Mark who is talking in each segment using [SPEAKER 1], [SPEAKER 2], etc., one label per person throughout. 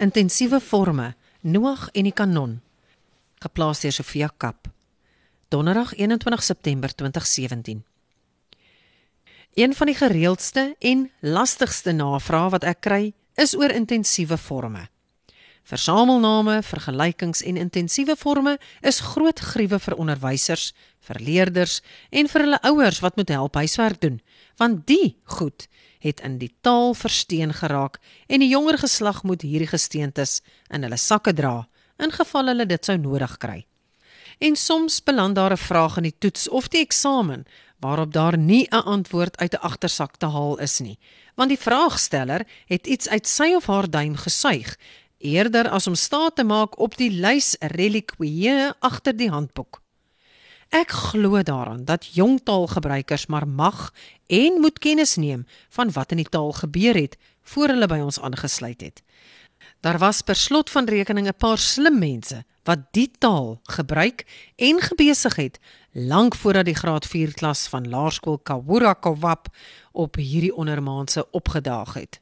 [SPEAKER 1] Intensiewe forme: Noag en die kanon. Geplaas deur Sofia Kap. Donderdag 21 September 2017. Een van die gereeldste en lastigste navrae wat ek kry, is oor intensiewe forme. Versamelname, vergelykings en intensiewe forme is groot gruwe vir onderwysers, vir leerders en vir hulle ouers wat moet help huiswerk doen, want die goed het in die taal versteen geraak en die jonger geslag moet hierdie gesteentes in hulle sakke dra in geval hulle dit sou nodig kry. En soms beland daar 'n vraag in die toets of die eksamen waarop daar nie 'n antwoord uit 'n agtersak te haal is nie, want die vraagsteller het iets uit sy of haar duim gesuig eerder as om staat te maak op die lys reliquieë agter die handboek. Ek glo daaraan dat jong taalgebruikers maar mag en moet kennis neem van wat in die taal gebeur het voor hulle by ons aangesluit het. Daar was per slot van rekening 'n paar slim mense wat die taal gebruik en gebesig het lank voordat die graad 4 klas van laerskool Kawura Kowap op hierdie ondermaanse opgedaag het.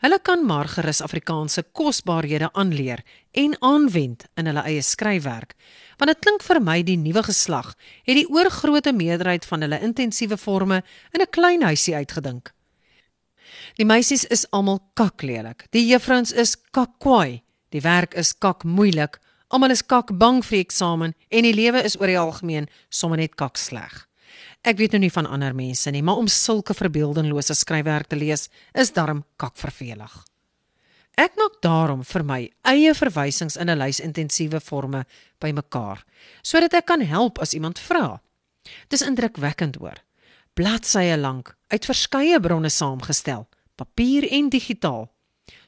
[SPEAKER 1] Hulle kan maar gerus Afrikaanse kosbarehede aanleer en aanwend in hulle eie skryfwerk. Want dit klink vir my die nuwe geslag het die oorgrootste meerderheid van hulle intensiewe forme in 'n klein huisie uitgedink. Die meisies is almal kaklelik. Die juffrouens is kakkwaai. Die werk is kak moeilik. Almal is kak bang vir eksamen en die lewe is oor die algemeen sommer net kak sleg. Ek weet nou nie van ander mense nie, maar om sulke verbeeldinglose skryfwerk te lees is darm kakvervelig. Ek maak daarom vir my eie verwysings in 'n lys intensiewe forme bymekaar sodat ek kan help as iemand vra. Dis indrukwekkend hoor. Bladsye lank uit verskeie bronne saamgestel, papier en digitaal.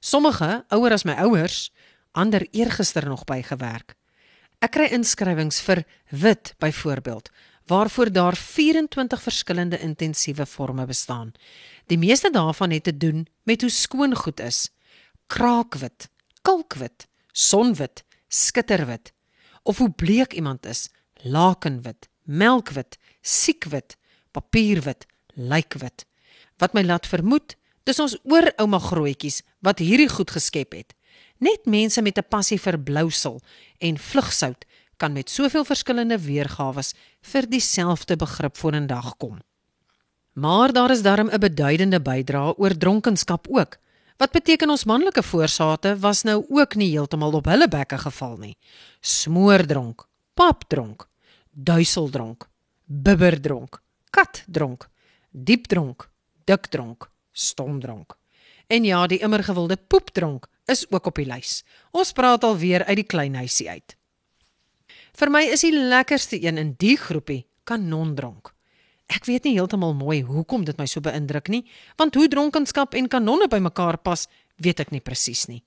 [SPEAKER 1] Sommige ouer as my ouers, ander eergister nog bygewerk. Ek kry inskrywings vir wit byvoorbeeld waarvoor daar 24 verskillende intensiewe forme bestaan. Die meeste daarvan het te doen met hoe skoon goed is. Kraakwit, kalkwit, sonwit, skitterwit of hoe bleek iemand is, lakenwit, melkwit, siekwit, papierwit, lykwit. Wat my laat vermoed, dis ons oorouma grootjies wat hierdie goed geskep het. Net mense met 'n passie vir blousel en vlugsout kan met soveel verskillende weergawe vir dieselfde begrip vorendag kom. Maar daar is darm 'n beduidende bydrae oor dronkenskap ook. Wat beteken ons manlike voorsate was nou ook nie heeltemal op hulle bekke geval nie. Smoordronk, papdronk, duiseldronk, bibberdronk, katdronk, diepdronk, dikdronk, stomdronk. En ja, die immer gewilde poepdronk is ook op die lys. Ons praat alweer uit die klein huisie uit. Vir my is die lekkerste een in die groepie kanondronk. Ek weet nie heeltemal mooi hoekom dit my so beïndruk nie, want hoe dronkenskap en kanonne bymekaar pas, weet ek nie presies nie.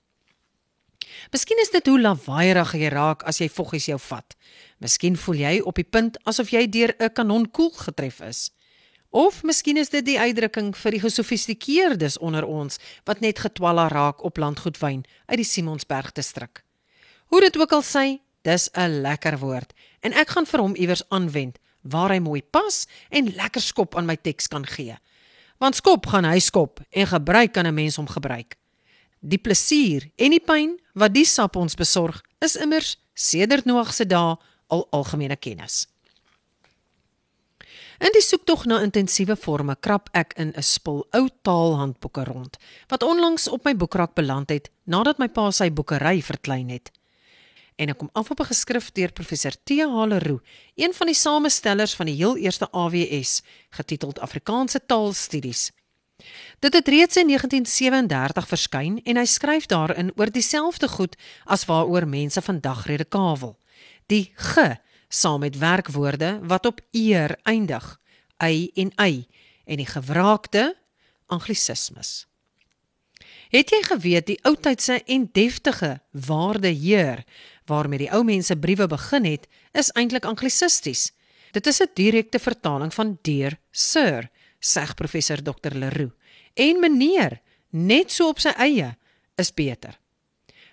[SPEAKER 1] Miskien is dit hoe lawaaierig jy raak as jy voggies jou vat. Miskien voel jy op die punt asof jy deur 'n kanonkoel getref is. Of miskien is dit die uitdrukking vir die gesofistikeerdes onder ons wat net getwalla raak op landgoedwyn uit die Simonsberg distrik. Hoe dit ook al sy, Dis 'n lekker woord en ek gaan vir hom iewers aanwend waar hy mooi pas en lekker skop aan my teks kan gee. Want skop gaan hy skop en gebruik kan 'n mens hom gebruik. Die plesier en die pyn wat die sap ons besorg is immers sedert Noag se dae al algemene kennis. In die soektog na intensiewe forme krap ek in 'n spul ou taalhandboeke rond wat onlangs op my boekrak beland het nadat my pa sy boekery verklein het en ek kom af op 'n geskrif deur professor T. Haleroe, een van die samestellers van die heel eerste AWS, getiteld Afrikaanse Taalstudies. Dit het reeds in 1937 verskyn en hy skryf daarin oor dieselfde goed as waaroor mense vandag redekavel. Die ge saam met werkwoorde wat op eer eindig, y en y en die gewraakte anglisismes. Het jy geweet die oudtydse en deftige waarde heer waarmee die ou mense briewe begin het, is eintlik anglisisties. Dit is 'n direkte vertaling van dear sir, sê professor Dr Leroux. En meneer, net so op sy eie, is beter.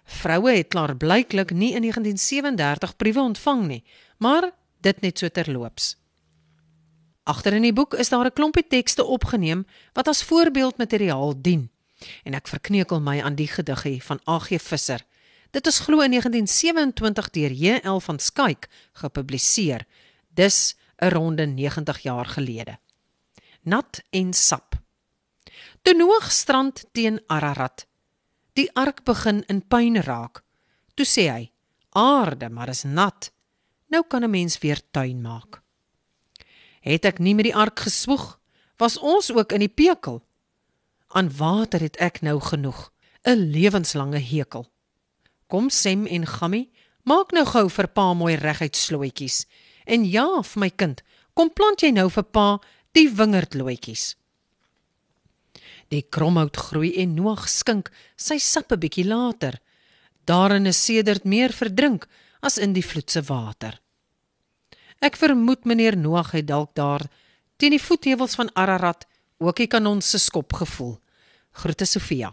[SPEAKER 1] Vroue het klaar blyklik nie in 1937 briewe ontvang nie, maar dit net so terloops. Agter in die boek is daar 'n klompie tekste opgeneem wat as voorbeeldmateriaal dien. En ek verkneukel my aan die gediggie van AG Visser. Dit is glo in 1927 deur J.L. van Skyk gepubliseer. Dis 'n ronde 90 jaar gelede. Nat en sap. Toe Noag strand teen Ararat. Die ark begin in puin raak. Toe sê hy: "Aarde, maar is nat. Nou kan 'n mens weer tuin maak." Het ek nie met die ark geswoeg, was ons ook in die pekel. Aan water het ek nou genoeg, 'n lewenslange hekel. Kom Sem en Gammy, maak nou gou vir pa mooi reguit slootjies. En ja, vir my kind, kom plant jy nou vir pa die wingerdlootjies. Die kromhout groei en Noag skink sy sap 'n bietjie later. Daarin is sedert meer verdrink as in die vloed se water. Ek vermoed meneer Noag het dalk daar teen die voetheuwels van Ararat ook die kanon se skop gevoel. Groete Sofia.